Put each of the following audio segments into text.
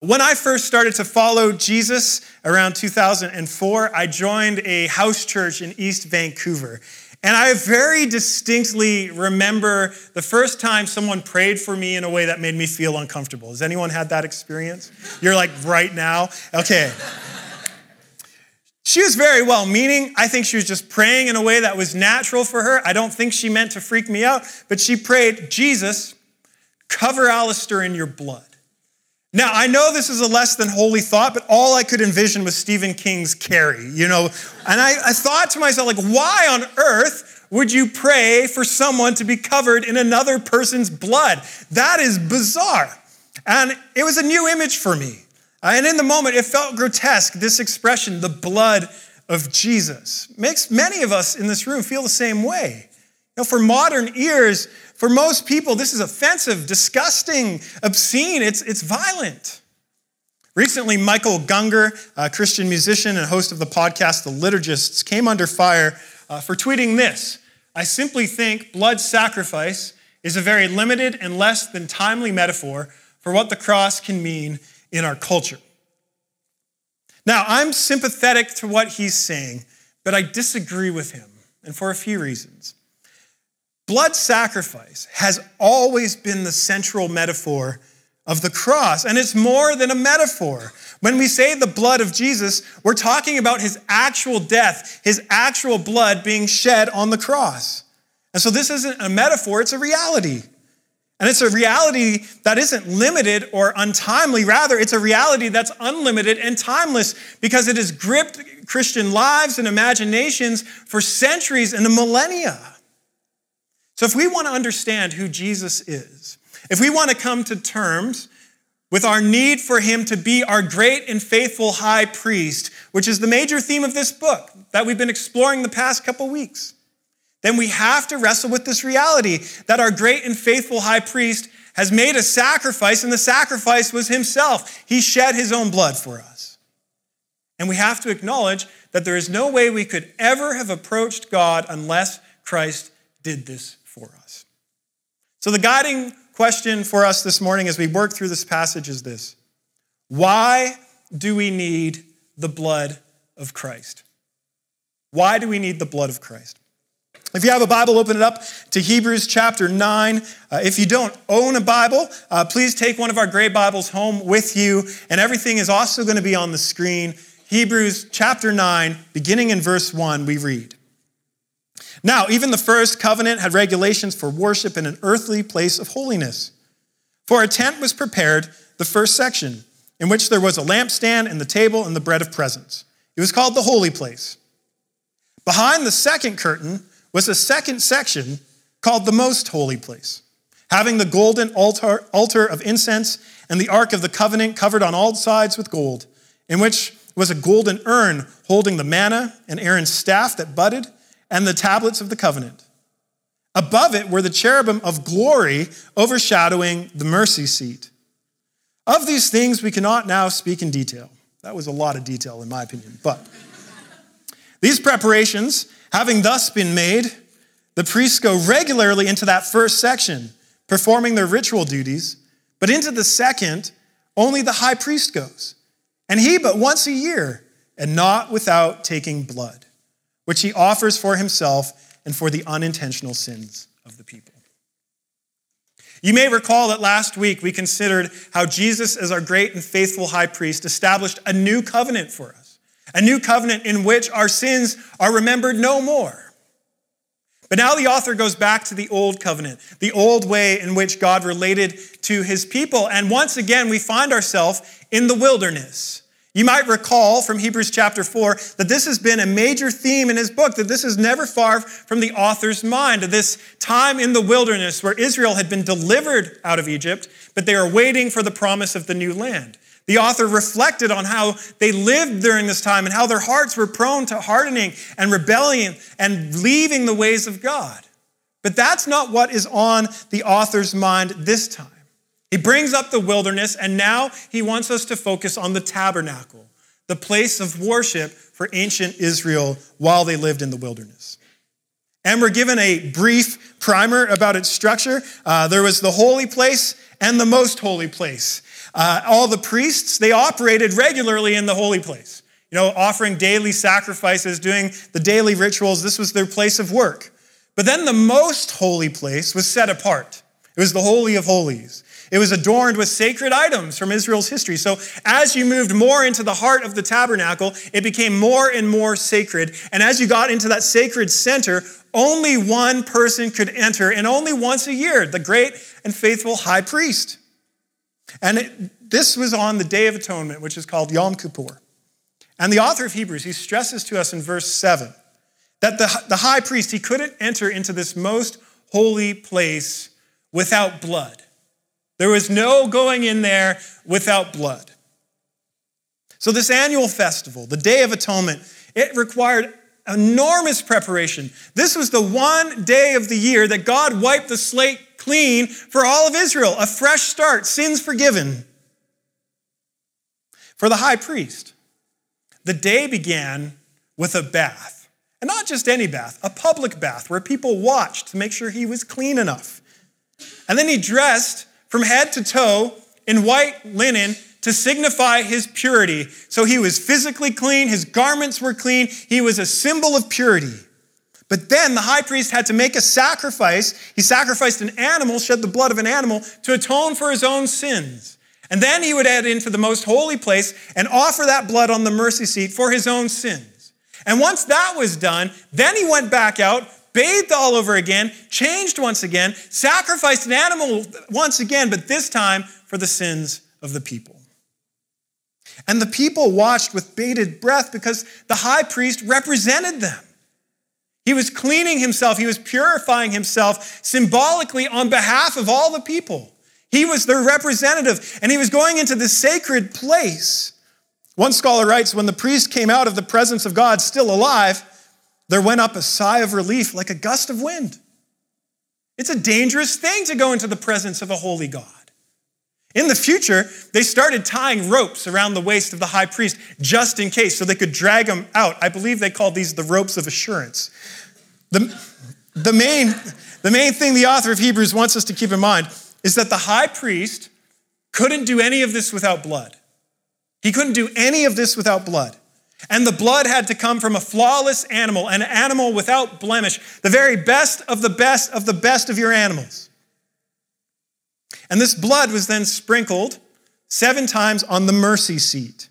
When I first started to follow Jesus around 2004, I joined a house church in East Vancouver. And I very distinctly remember the first time someone prayed for me in a way that made me feel uncomfortable. Has anyone had that experience? You're like, right now? Okay. She was very well meaning. I think she was just praying in a way that was natural for her. I don't think she meant to freak me out, but she prayed, Jesus, cover Alistair in your blood. Now, I know this is a less than holy thought, but all I could envision was Stephen King's Carrie, you know? And I, I thought to myself, like, why on earth would you pray for someone to be covered in another person's blood? That is bizarre. And it was a new image for me. And in the moment, it felt grotesque, this expression, the blood of Jesus. Makes many of us in this room feel the same way. You know, for modern ears, for most people, this is offensive, disgusting, obscene, it's, it's violent. Recently, Michael Gungor, a Christian musician and host of the podcast The Liturgists, came under fire uh, for tweeting this I simply think blood sacrifice is a very limited and less than timely metaphor for what the cross can mean in our culture. Now, I'm sympathetic to what he's saying, but I disagree with him, and for a few reasons. Blood sacrifice has always been the central metaphor of the cross, and it's more than a metaphor. When we say the blood of Jesus, we're talking about his actual death, his actual blood being shed on the cross. And so this isn't a metaphor, it's a reality. And it's a reality that isn't limited or untimely. Rather, it's a reality that's unlimited and timeless because it has gripped Christian lives and imaginations for centuries and the millennia. So, if we want to understand who Jesus is, if we want to come to terms with our need for him to be our great and faithful high priest, which is the major theme of this book that we've been exploring the past couple weeks, then we have to wrestle with this reality that our great and faithful high priest has made a sacrifice, and the sacrifice was himself. He shed his own blood for us. And we have to acknowledge that there is no way we could ever have approached God unless Christ did this for us. So, the guiding question for us this morning as we work through this passage is this Why do we need the blood of Christ? Why do we need the blood of Christ? If you have a Bible, open it up to Hebrews chapter 9. Uh, if you don't own a Bible, uh, please take one of our gray Bibles home with you, and everything is also going to be on the screen. Hebrews chapter 9, beginning in verse 1, we read now, even the first covenant had regulations for worship in an earthly place of holiness. For a tent was prepared, the first section, in which there was a lampstand and the table and the bread of presence. It was called the holy place. Behind the second curtain was a second section called the most holy place, having the golden altar, altar of incense and the ark of the covenant covered on all sides with gold, in which was a golden urn holding the manna and Aaron's staff that budded and the tablets of the covenant. Above it were the cherubim of glory overshadowing the mercy seat. Of these things we cannot now speak in detail. That was a lot of detail, in my opinion. But these preparations, having thus been made, the priests go regularly into that first section, performing their ritual duties, but into the second, only the high priest goes, and he but once a year, and not without taking blood which he offers for himself and for the unintentional sins of the people. You may recall that last week we considered how Jesus, as our great and faithful high priest, established a new covenant for us, a new covenant in which our sins are remembered no more. But now the author goes back to the old covenant, the old way in which God related to his people. And once again, we find ourselves in the wilderness you might recall from Hebrews chapter 4 that this has been a major theme in his book, that this is never far from the author's mind. This time in the wilderness where Israel had been delivered out of Egypt, but they are waiting for the promise of the new land. The author reflected on how they lived during this time and how their hearts were prone to hardening and rebellion and leaving the ways of God. But that's not what is on the author's mind this time. He brings up the wilderness, and now he wants us to focus on the tabernacle, the place of worship for ancient Israel while they lived in the wilderness. And we're given a brief primer about its structure. Uh, there was the holy place and the most holy place. Uh, all the priests, they operated regularly in the holy place, you know, offering daily sacrifices, doing the daily rituals. This was their place of work. But then the most holy place was set apart. It was the Holy of Holies. It was adorned with sacred items from Israel's history. So as you moved more into the heart of the tabernacle, it became more and more sacred. And as you got into that sacred center, only one person could enter, and only once a year, the great and faithful high priest. And it, this was on the Day of Atonement, which is called Yom Kippur. And the author of Hebrews, he stresses to us in verse 7 that the, the high priest, he couldn't enter into this most holy place without blood. There was no going in there without blood. So, this annual festival, the Day of Atonement, it required enormous preparation. This was the one day of the year that God wiped the slate clean for all of Israel, a fresh start, sins forgiven. For the high priest, the day began with a bath. And not just any bath, a public bath where people watched to make sure he was clean enough. And then he dressed from head to toe in white linen to signify his purity. So he was physically clean, his garments were clean, he was a symbol of purity. But then the high priest had to make a sacrifice. He sacrificed an animal, shed the blood of an animal to atone for his own sins. And then he would head into the most holy place and offer that blood on the mercy seat for his own sins. And once that was done, then he went back out, bathed all over again, changed once again, sacrificed an animal once again, but this time for the sins of the people. And the people watched with bated breath because the high priest represented them. He was cleaning himself, he was purifying himself symbolically on behalf of all the people. He was their representative, and he was going into the sacred place. One scholar writes when the priest came out of the presence of God still alive, there went up a sigh of relief like a gust of wind. It's a dangerous thing to go into the presence of a holy God. In the future, they started tying ropes around the waist of the high priest just in case so they could drag him out. I believe they called these the ropes of assurance. The, the, main, the main thing the author of Hebrews wants us to keep in mind is that the high priest couldn't do any of this without blood. He couldn't do any of this without blood. And the blood had to come from a flawless animal, an animal without blemish, the very best of the best of the best of your animals. And this blood was then sprinkled seven times on the mercy seat.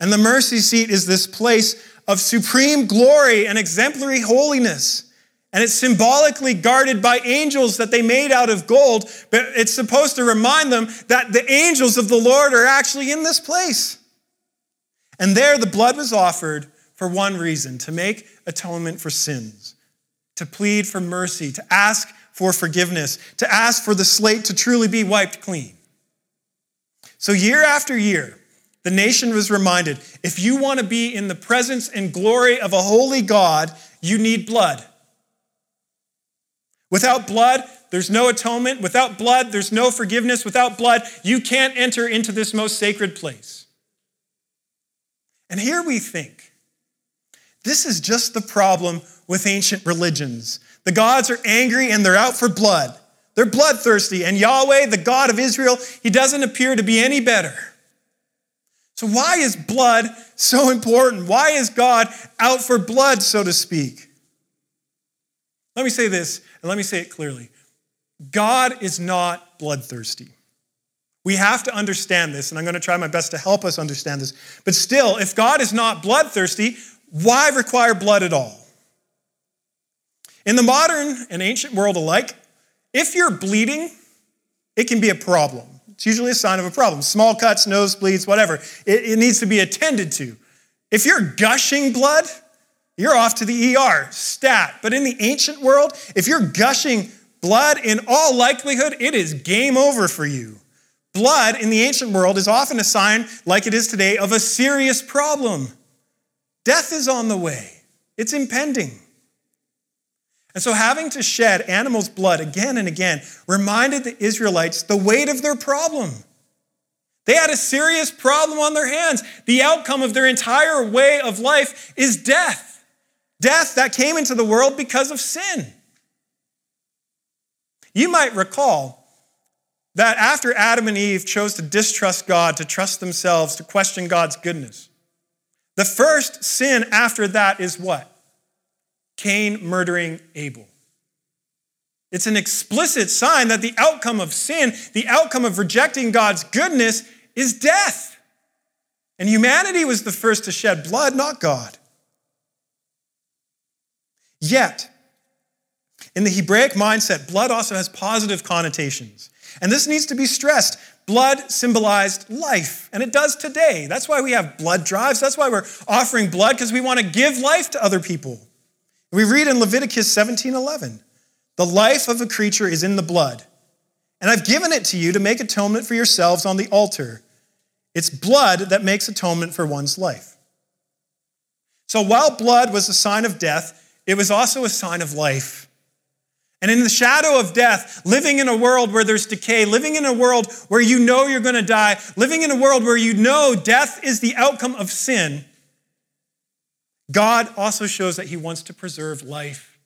And the mercy seat is this place of supreme glory and exemplary holiness. And it's symbolically guarded by angels that they made out of gold, but it's supposed to remind them that the angels of the Lord are actually in this place. And there the blood was offered for one reason to make atonement for sins, to plead for mercy, to ask for forgiveness, to ask for the slate to truly be wiped clean. So, year after year, the nation was reminded if you want to be in the presence and glory of a holy God, you need blood. Without blood, there's no atonement. Without blood, there's no forgiveness. Without blood, you can't enter into this most sacred place. And here we think this is just the problem with ancient religions. The gods are angry and they're out for blood. They're bloodthirsty. And Yahweh, the God of Israel, he doesn't appear to be any better. So, why is blood so important? Why is God out for blood, so to speak? Let me say this, and let me say it clearly God is not bloodthirsty. We have to understand this, and I'm going to try my best to help us understand this. But still, if God is not bloodthirsty, why require blood at all? In the modern and ancient world alike, if you're bleeding, it can be a problem. It's usually a sign of a problem. Small cuts, nosebleeds, whatever. It, it needs to be attended to. If you're gushing blood, you're off to the ER, stat. But in the ancient world, if you're gushing blood, in all likelihood, it is game over for you. Blood in the ancient world is often a sign, like it is today, of a serious problem. Death is on the way, it's impending. And so, having to shed animals' blood again and again reminded the Israelites the weight of their problem. They had a serious problem on their hands. The outcome of their entire way of life is death. Death that came into the world because of sin. You might recall that after Adam and Eve chose to distrust God, to trust themselves, to question God's goodness, the first sin after that is what? Cain murdering Abel. It's an explicit sign that the outcome of sin, the outcome of rejecting God's goodness, is death. And humanity was the first to shed blood, not God. Yet, in the Hebraic mindset, blood also has positive connotations. And this needs to be stressed. Blood symbolized life, and it does today. That's why we have blood drives. That's why we're offering blood, because we want to give life to other people. We read in Leviticus 17 11, the life of a creature is in the blood, and I've given it to you to make atonement for yourselves on the altar. It's blood that makes atonement for one's life. So while blood was a sign of death, it was also a sign of life. And in the shadow of death, living in a world where there's decay, living in a world where you know you're going to die, living in a world where you know death is the outcome of sin, God also shows that He wants to preserve life.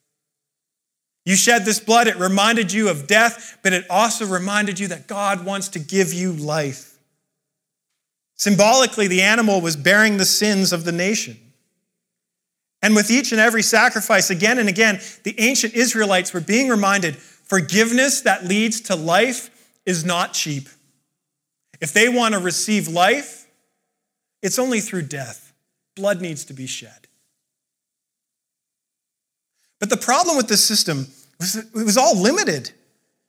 You shed this blood, it reminded you of death, but it also reminded you that God wants to give you life. Symbolically, the animal was bearing the sins of the nation. And with each and every sacrifice, again and again, the ancient Israelites were being reminded forgiveness that leads to life is not cheap. If they want to receive life, it's only through death. Blood needs to be shed. But the problem with this system was it was all limited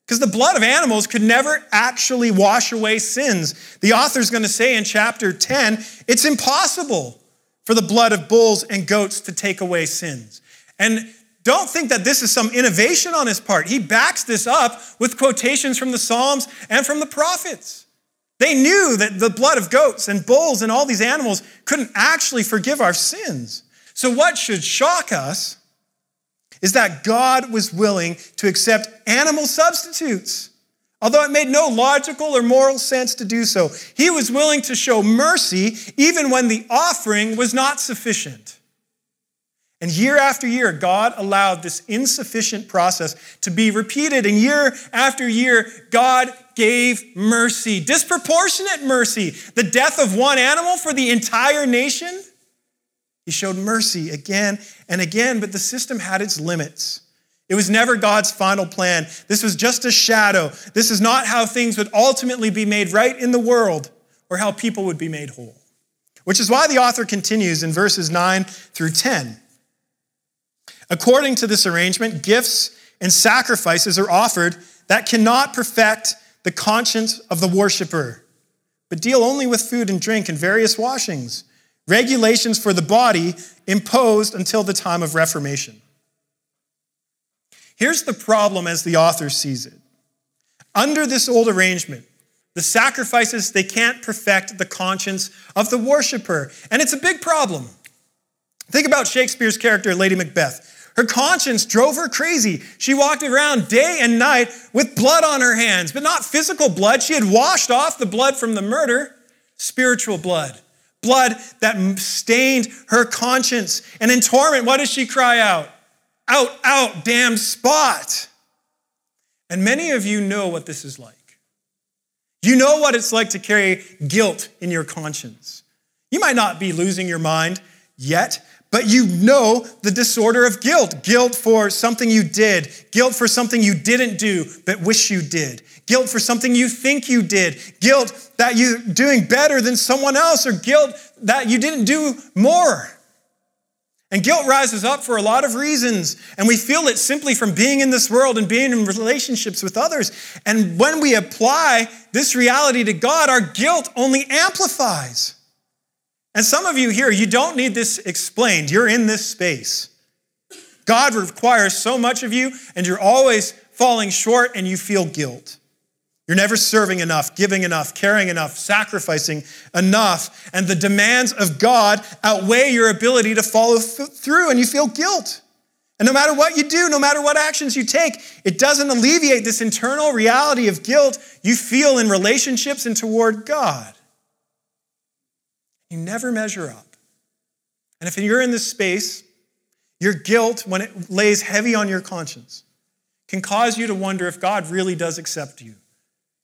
because the blood of animals could never actually wash away sins. The author's going to say in chapter 10 it's impossible for the blood of bulls and goats to take away sins. And don't think that this is some innovation on his part. He backs this up with quotations from the Psalms and from the prophets. They knew that the blood of goats and bulls and all these animals couldn't actually forgive our sins. So, what should shock us is that God was willing to accept animal substitutes Although it made no logical or moral sense to do so, he was willing to show mercy even when the offering was not sufficient. And year after year, God allowed this insufficient process to be repeated. And year after year, God gave mercy, disproportionate mercy. The death of one animal for the entire nation. He showed mercy again and again, but the system had its limits. It was never God's final plan. This was just a shadow. This is not how things would ultimately be made right in the world or how people would be made whole. Which is why the author continues in verses 9 through 10. According to this arrangement, gifts and sacrifices are offered that cannot perfect the conscience of the worshiper, but deal only with food and drink and various washings, regulations for the body imposed until the time of Reformation. Here's the problem as the author sees it. Under this old arrangement, the sacrifices, they can't perfect the conscience of the worshiper. And it's a big problem. Think about Shakespeare's character, Lady Macbeth. Her conscience drove her crazy. She walked around day and night with blood on her hands, but not physical blood. She had washed off the blood from the murder, spiritual blood, blood that stained her conscience. And in torment, what does she cry out? Out, out, damn spot. And many of you know what this is like. You know what it's like to carry guilt in your conscience. You might not be losing your mind yet, but you know the disorder of guilt guilt for something you did, guilt for something you didn't do but wish you did, guilt for something you think you did, guilt that you're doing better than someone else, or guilt that you didn't do more. And guilt rises up for a lot of reasons. And we feel it simply from being in this world and being in relationships with others. And when we apply this reality to God, our guilt only amplifies. And some of you here, you don't need this explained. You're in this space. God requires so much of you, and you're always falling short, and you feel guilt. You're never serving enough, giving enough, caring enough, sacrificing enough. And the demands of God outweigh your ability to follow th- through, and you feel guilt. And no matter what you do, no matter what actions you take, it doesn't alleviate this internal reality of guilt you feel in relationships and toward God. You never measure up. And if you're in this space, your guilt, when it lays heavy on your conscience, can cause you to wonder if God really does accept you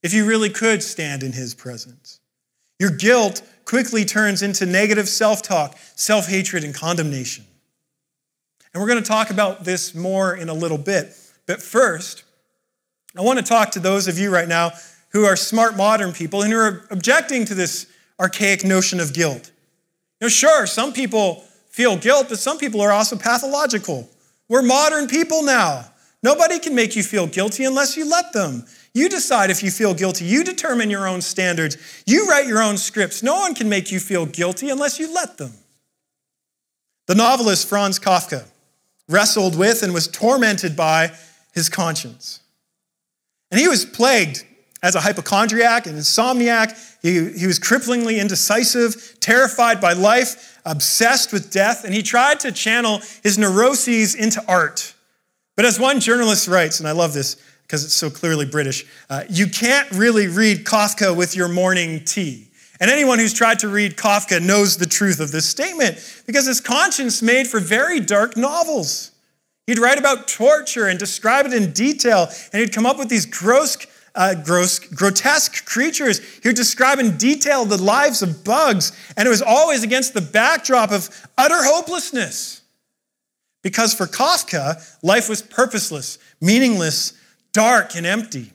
if you really could stand in his presence. Your guilt quickly turns into negative self talk, self hatred, and condemnation. And we're going to talk about this more in a little bit. But first, I want to talk to those of you right now who are smart modern people and who are objecting to this archaic notion of guilt. Sure, some people feel guilt, but some people are also pathological. We're modern people now. Nobody can make you feel guilty unless you let them. You decide if you feel guilty. You determine your own standards. You write your own scripts. No one can make you feel guilty unless you let them. The novelist Franz Kafka wrestled with and was tormented by his conscience. And he was plagued as a hypochondriac and insomniac. He, he was cripplingly indecisive, terrified by life, obsessed with death, and he tried to channel his neuroses into art. But as one journalist writes, and I love this because it's so clearly British, uh, you can't really read Kafka with your morning tea. And anyone who's tried to read Kafka knows the truth of this statement because his conscience made for very dark novels. He'd write about torture and describe it in detail, and he'd come up with these gross, uh, gross, grotesque creatures. He'd describe in detail the lives of bugs, and it was always against the backdrop of utter hopelessness. Because for Kafka, life was purposeless, meaningless, dark, and empty.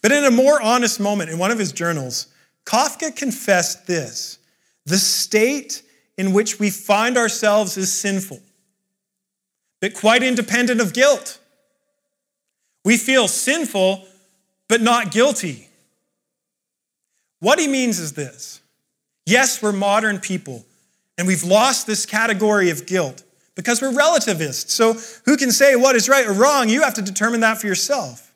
But in a more honest moment, in one of his journals, Kafka confessed this the state in which we find ourselves is sinful, but quite independent of guilt. We feel sinful, but not guilty. What he means is this yes, we're modern people, and we've lost this category of guilt because we're relativists. So, who can say what is right or wrong? You have to determine that for yourself.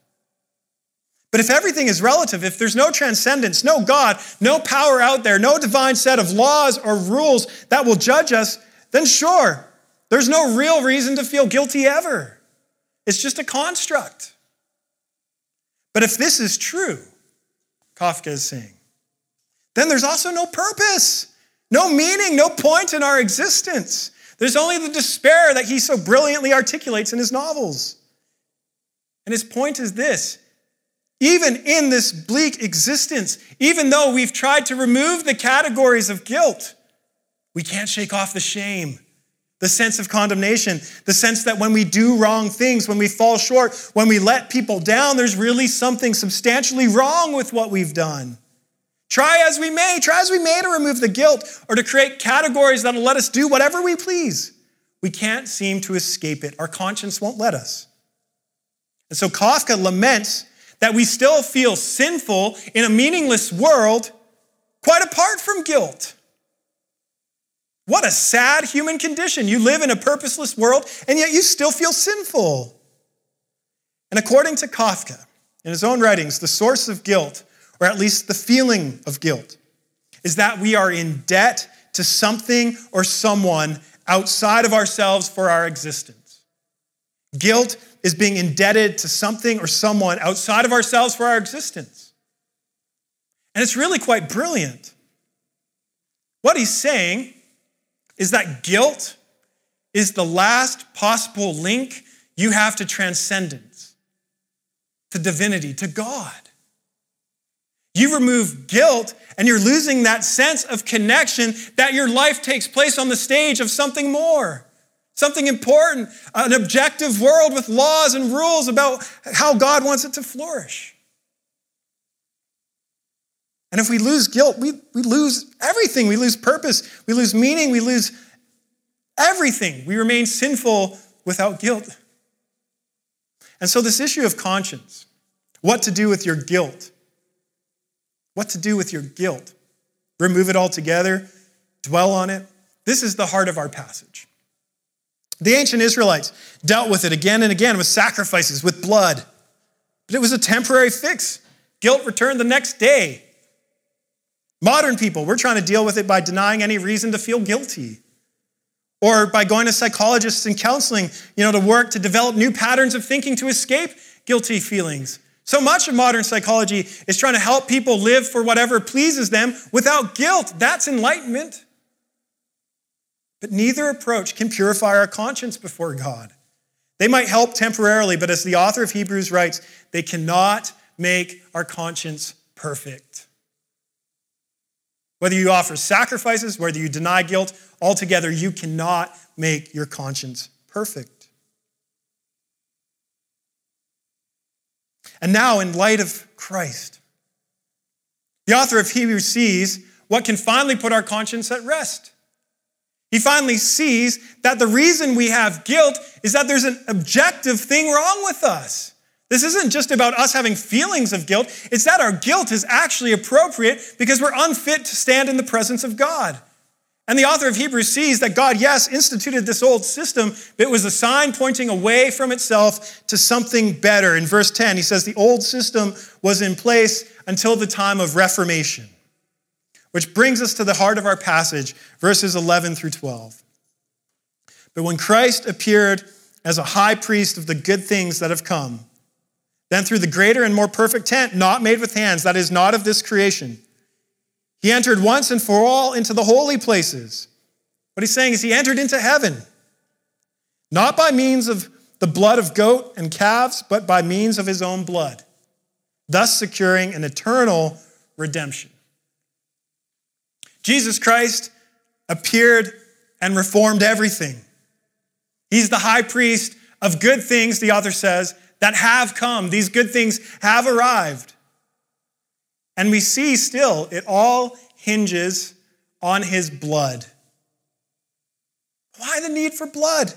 But if everything is relative, if there's no transcendence, no God, no power out there, no divine set of laws or rules that will judge us, then sure, there's no real reason to feel guilty ever. It's just a construct. But if this is true, Kafka is saying, then there's also no purpose, no meaning, no point in our existence. There's only the despair that he so brilliantly articulates in his novels. And his point is this even in this bleak existence, even though we've tried to remove the categories of guilt, we can't shake off the shame, the sense of condemnation, the sense that when we do wrong things, when we fall short, when we let people down, there's really something substantially wrong with what we've done. Try as we may, try as we may to remove the guilt or to create categories that'll let us do whatever we please. We can't seem to escape it. Our conscience won't let us. And so Kafka laments that we still feel sinful in a meaningless world quite apart from guilt. What a sad human condition. You live in a purposeless world and yet you still feel sinful. And according to Kafka, in his own writings, the source of guilt or at least the feeling of guilt, is that we are in debt to something or someone outside of ourselves for our existence. Guilt is being indebted to something or someone outside of ourselves for our existence. And it's really quite brilliant. What he's saying is that guilt is the last possible link you have to transcendence, to divinity, to God. You remove guilt and you're losing that sense of connection that your life takes place on the stage of something more, something important, an objective world with laws and rules about how God wants it to flourish. And if we lose guilt, we, we lose everything. We lose purpose, we lose meaning, we lose everything. We remain sinful without guilt. And so, this issue of conscience, what to do with your guilt, what to do with your guilt. Remove it altogether, dwell on it. This is the heart of our passage. The ancient Israelites dealt with it again and again with sacrifices, with blood. But it was a temporary fix. Guilt returned the next day. Modern people, we're trying to deal with it by denying any reason to feel guilty or by going to psychologists and counseling, you know, to work to develop new patterns of thinking to escape guilty feelings. So much of modern psychology is trying to help people live for whatever pleases them without guilt. That's enlightenment. But neither approach can purify our conscience before God. They might help temporarily, but as the author of Hebrews writes, they cannot make our conscience perfect. Whether you offer sacrifices, whether you deny guilt, altogether, you cannot make your conscience perfect. And now, in light of Christ, the author of Hebrews sees what can finally put our conscience at rest. He finally sees that the reason we have guilt is that there's an objective thing wrong with us. This isn't just about us having feelings of guilt, it's that our guilt is actually appropriate because we're unfit to stand in the presence of God. And the author of Hebrews sees that God, yes, instituted this old system, but it was a sign pointing away from itself to something better. In verse 10, he says the old system was in place until the time of Reformation. Which brings us to the heart of our passage, verses 11 through 12. But when Christ appeared as a high priest of the good things that have come, then through the greater and more perfect tent, not made with hands, that is not of this creation, he entered once and for all into the holy places. What he's saying is he entered into heaven, not by means of the blood of goat and calves, but by means of his own blood, thus securing an eternal redemption. Jesus Christ appeared and reformed everything. He's the high priest of good things, the author says, that have come. These good things have arrived. And we see still, it all hinges on his blood. Why the need for blood?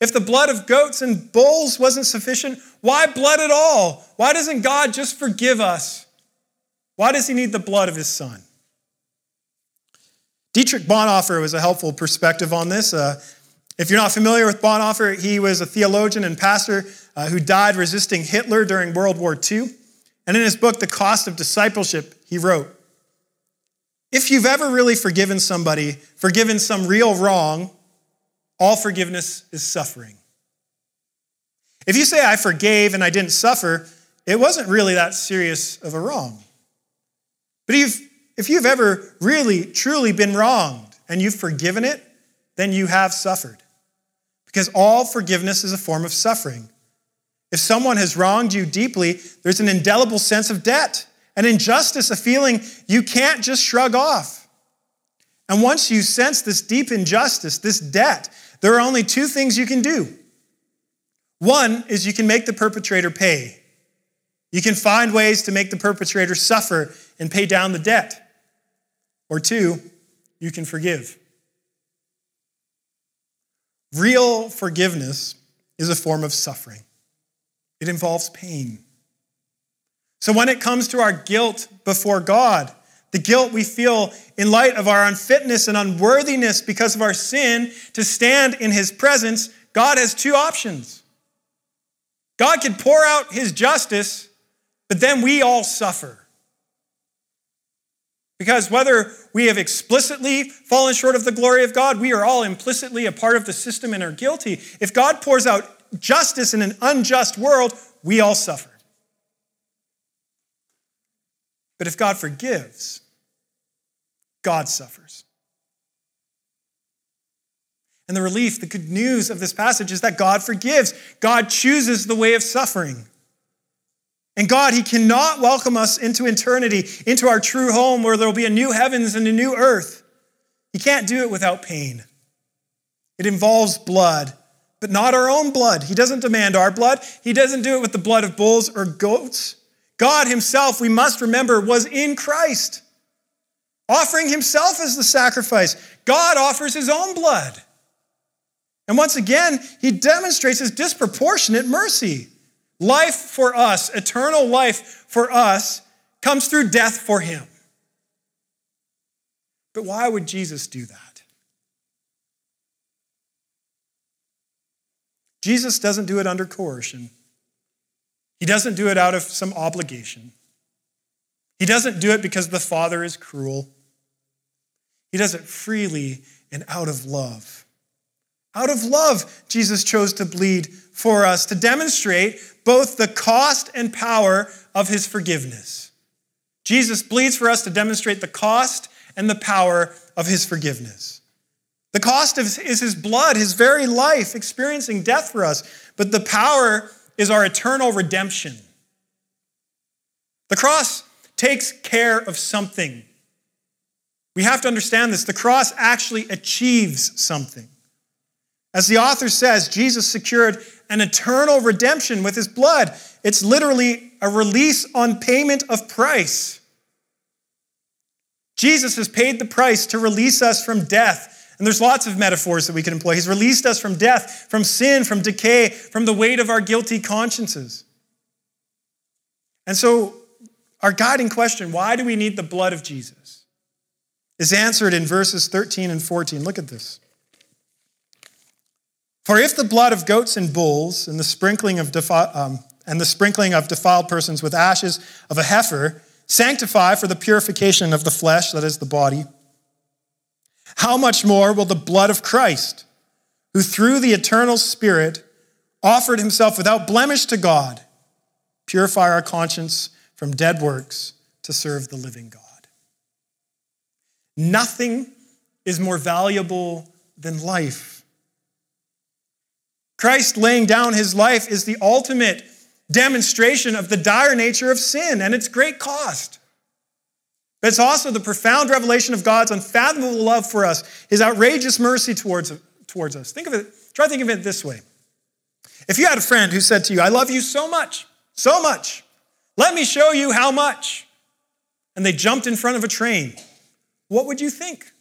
If the blood of goats and bulls wasn't sufficient, why blood at all? Why doesn't God just forgive us? Why does he need the blood of his son? Dietrich Bonhoeffer was a helpful perspective on this. Uh, if you're not familiar with Bonhoeffer, he was a theologian and pastor uh, who died resisting Hitler during World War II. And in his book, The Cost of Discipleship, he wrote If you've ever really forgiven somebody, forgiven some real wrong, all forgiveness is suffering. If you say, I forgave and I didn't suffer, it wasn't really that serious of a wrong. But if if you've ever really, truly been wronged and you've forgiven it, then you have suffered. Because all forgiveness is a form of suffering. If someone has wronged you deeply, there's an indelible sense of debt, an injustice, a feeling you can't just shrug off. And once you sense this deep injustice, this debt, there are only two things you can do. One is you can make the perpetrator pay. You can find ways to make the perpetrator suffer and pay down the debt. Or two, you can forgive. Real forgiveness is a form of suffering, it involves pain. So when it comes to our guilt before God, the guilt we feel in light of our unfitness and unworthiness because of our sin to stand in His presence, God has two options. God can pour out His justice, but then we all suffer. Because whether we have explicitly fallen short of the glory of God, we are all implicitly a part of the system and are guilty. If God pours out justice in an unjust world, we all suffer. But if God forgives, God suffers. And the relief, the good news of this passage is that God forgives. God chooses the way of suffering. And God, He cannot welcome us into eternity, into our true home where there will be a new heavens and a new earth. He can't do it without pain. It involves blood, but not our own blood. He doesn't demand our blood, He doesn't do it with the blood of bulls or goats. God Himself, we must remember, was in Christ, offering Himself as the sacrifice. God offers His own blood. And once again, He demonstrates His disproportionate mercy. Life for us, eternal life for us, comes through death for him. But why would Jesus do that? Jesus doesn't do it under coercion. He doesn't do it out of some obligation. He doesn't do it because the Father is cruel. He does it freely and out of love. Out of love, Jesus chose to bleed for us to demonstrate both the cost and power of his forgiveness. Jesus bleeds for us to demonstrate the cost and the power of his forgiveness. The cost is his blood, his very life, experiencing death for us, but the power is our eternal redemption. The cross takes care of something. We have to understand this. The cross actually achieves something. As the author says, Jesus secured an eternal redemption with his blood. It's literally a release on payment of price. Jesus has paid the price to release us from death. And there's lots of metaphors that we can employ. He's released us from death, from sin, from decay, from the weight of our guilty consciences. And so, our guiding question why do we need the blood of Jesus? is answered in verses 13 and 14. Look at this. For if the blood of goats and bulls and the sprinkling of defi- um, and the sprinkling of defiled persons with ashes of a heifer sanctify for the purification of the flesh, that is the body, how much more will the blood of Christ, who through the eternal Spirit offered himself without blemish to God, purify our conscience from dead works to serve the living God? Nothing is more valuable than life. Christ laying down his life is the ultimate demonstration of the dire nature of sin and its great cost. But it's also the profound revelation of God's unfathomable love for us, his outrageous mercy towards, towards us. Think of it, try thinking of it this way. If you had a friend who said to you, I love you so much, so much, let me show you how much, and they jumped in front of a train, what would you think?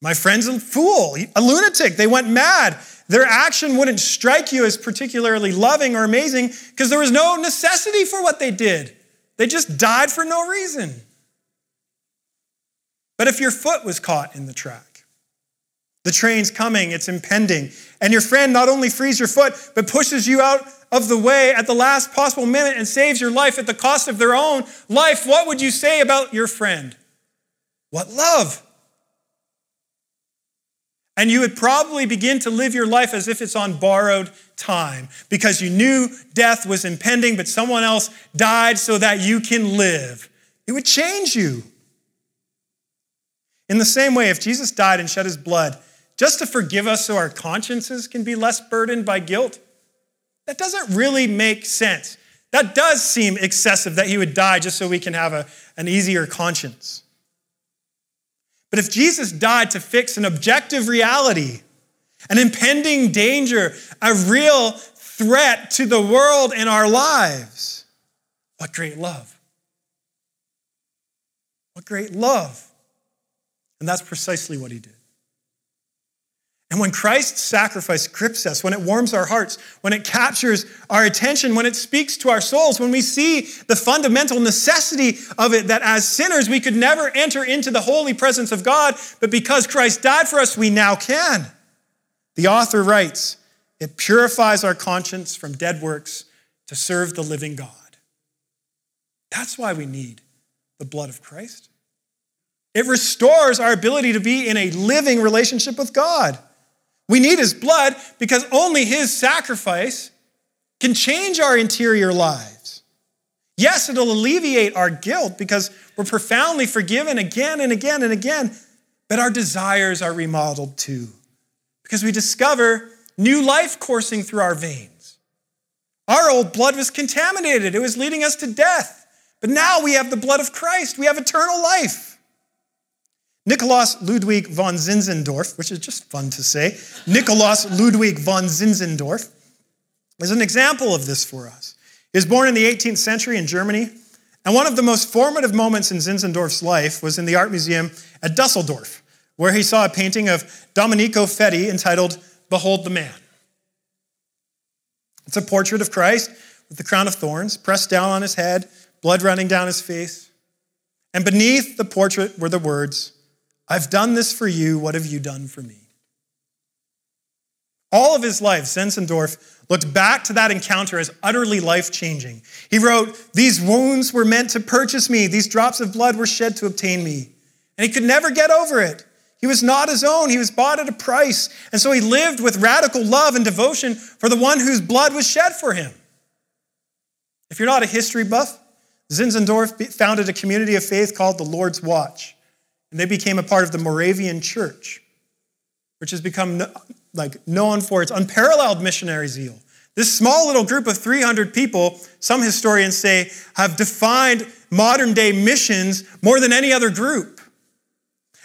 My friend's a fool, a lunatic. They went mad. Their action wouldn't strike you as particularly loving or amazing because there was no necessity for what they did. They just died for no reason. But if your foot was caught in the track, the train's coming, it's impending, and your friend not only frees your foot, but pushes you out of the way at the last possible minute and saves your life at the cost of their own life, what would you say about your friend? What love! And you would probably begin to live your life as if it's on borrowed time because you knew death was impending, but someone else died so that you can live. It would change you. In the same way, if Jesus died and shed his blood just to forgive us so our consciences can be less burdened by guilt, that doesn't really make sense. That does seem excessive that he would die just so we can have a, an easier conscience. But if Jesus died to fix an objective reality, an impending danger, a real threat to the world and our lives, what great love! What great love! And that's precisely what he did. And when Christ's sacrifice grips us, when it warms our hearts, when it captures our attention, when it speaks to our souls, when we see the fundamental necessity of it that as sinners we could never enter into the holy presence of God, but because Christ died for us, we now can. The author writes, it purifies our conscience from dead works to serve the living God. That's why we need the blood of Christ. It restores our ability to be in a living relationship with God. We need his blood because only his sacrifice can change our interior lives. Yes, it'll alleviate our guilt because we're profoundly forgiven again and again and again, but our desires are remodeled too because we discover new life coursing through our veins. Our old blood was contaminated, it was leading us to death. But now we have the blood of Christ, we have eternal life. Nikolaus Ludwig von Zinzendorf, which is just fun to say, Nikolaus Ludwig von Zinzendorf is an example of this for us. He was born in the 18th century in Germany, and one of the most formative moments in Zinzendorf's life was in the art museum at Dusseldorf, where he saw a painting of Domenico Feti entitled Behold the Man. It's a portrait of Christ with the crown of thorns pressed down on his head, blood running down his face. And beneath the portrait were the words, I've done this for you. What have you done for me? All of his life, Zinzendorf looked back to that encounter as utterly life changing. He wrote, These wounds were meant to purchase me, these drops of blood were shed to obtain me. And he could never get over it. He was not his own, he was bought at a price. And so he lived with radical love and devotion for the one whose blood was shed for him. If you're not a history buff, Zinzendorf founded a community of faith called the Lord's Watch and they became a part of the Moravian Church, which has become like known for its unparalleled missionary zeal. This small little group of 300 people, some historians say, have defined modern day missions more than any other group.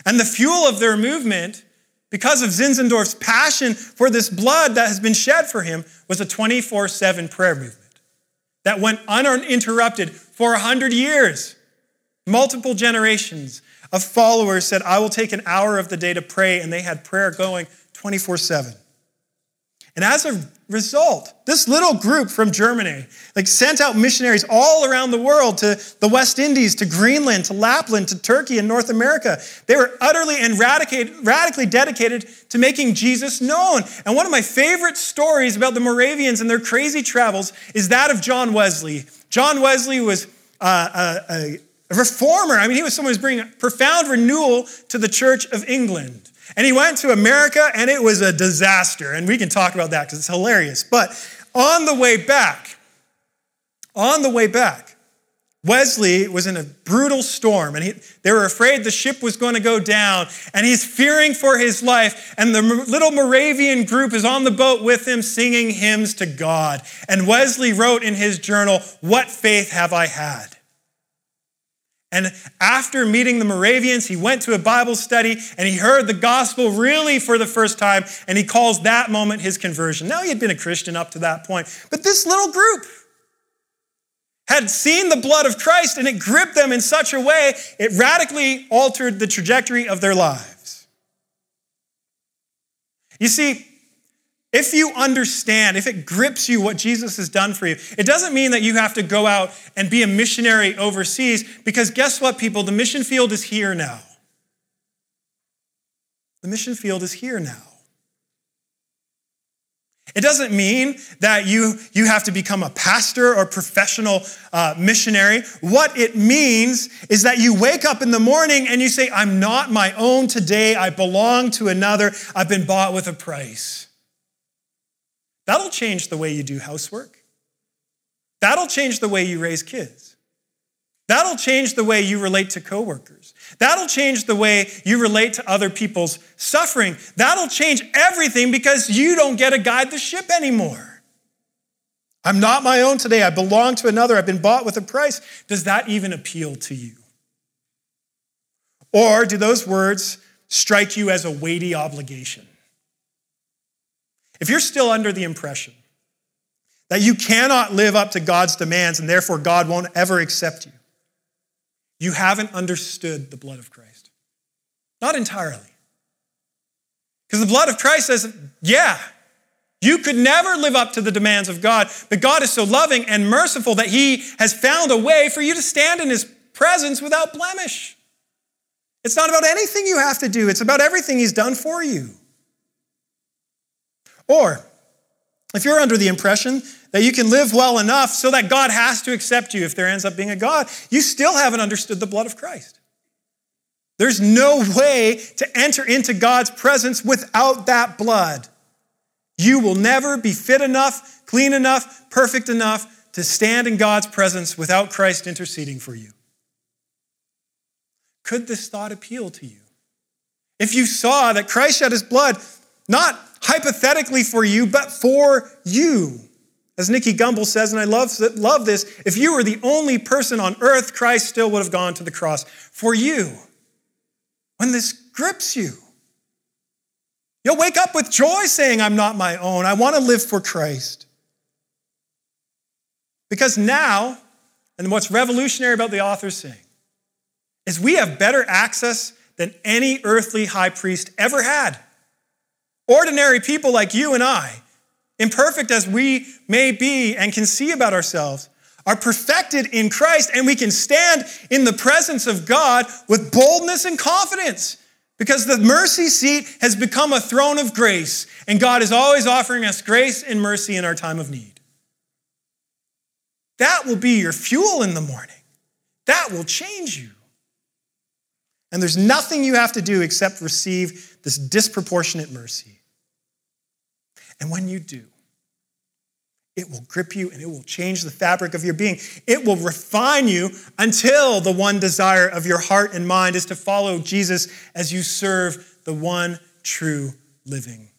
And the fuel of their movement, because of Zinzendorf's passion for this blood that has been shed for him, was a 24 7 prayer movement that went uninterrupted for 100 years. Multiple generations of followers said, I will take an hour of the day to pray, and they had prayer going 24 7. And as a result, this little group from Germany, like sent out missionaries all around the world to the West Indies, to Greenland, to Lapland, to Turkey and North America. They were utterly and radically dedicated to making Jesus known. And one of my favorite stories about the Moravians and their crazy travels is that of John Wesley. John Wesley was uh, a, a reformer. I mean, he was someone who was bringing profound renewal to the Church of England. And he went to America and it was a disaster. And we can talk about that because it's hilarious. But on the way back, on the way back, Wesley was in a brutal storm and he, they were afraid the ship was going to go down and he's fearing for his life. And the little Moravian group is on the boat with him singing hymns to God. And Wesley wrote in his journal, What faith have I had? And after meeting the Moravians, he went to a Bible study and he heard the gospel really for the first time, and he calls that moment his conversion. Now, he had been a Christian up to that point, but this little group had seen the blood of Christ and it gripped them in such a way it radically altered the trajectory of their lives. You see, if you understand, if it grips you what Jesus has done for you, it doesn't mean that you have to go out and be a missionary overseas, because guess what, people? The mission field is here now. The mission field is here now. It doesn't mean that you, you have to become a pastor or professional uh, missionary. What it means is that you wake up in the morning and you say, I'm not my own today. I belong to another. I've been bought with a price. That'll change the way you do housework. That'll change the way you raise kids. That'll change the way you relate to coworkers. That'll change the way you relate to other people's suffering. That'll change everything because you don't get to guide the ship anymore. I'm not my own today. I belong to another. I've been bought with a price. Does that even appeal to you? Or do those words strike you as a weighty obligation? If you're still under the impression that you cannot live up to God's demands and therefore God won't ever accept you, you haven't understood the blood of Christ. Not entirely. Because the blood of Christ says, yeah, you could never live up to the demands of God, but God is so loving and merciful that He has found a way for you to stand in His presence without blemish. It's not about anything you have to do, it's about everything He's done for you. Or if you're under the impression that you can live well enough so that God has to accept you if there ends up being a God, you still haven't understood the blood of Christ. There's no way to enter into God's presence without that blood. You will never be fit enough, clean enough, perfect enough to stand in God's presence without Christ interceding for you. Could this thought appeal to you? If you saw that Christ shed his blood not hypothetically for you, but for you. As Nicky Gumbel says, and I love, love this, if you were the only person on earth, Christ still would have gone to the cross for you. When this grips you, you'll wake up with joy saying, I'm not my own. I want to live for Christ. Because now, and what's revolutionary about the author's saying, is we have better access than any earthly high priest ever had. Ordinary people like you and I, imperfect as we may be and can see about ourselves, are perfected in Christ, and we can stand in the presence of God with boldness and confidence because the mercy seat has become a throne of grace, and God is always offering us grace and mercy in our time of need. That will be your fuel in the morning. That will change you. And there's nothing you have to do except receive this disproportionate mercy. And when you do, it will grip you and it will change the fabric of your being. It will refine you until the one desire of your heart and mind is to follow Jesus as you serve the one true living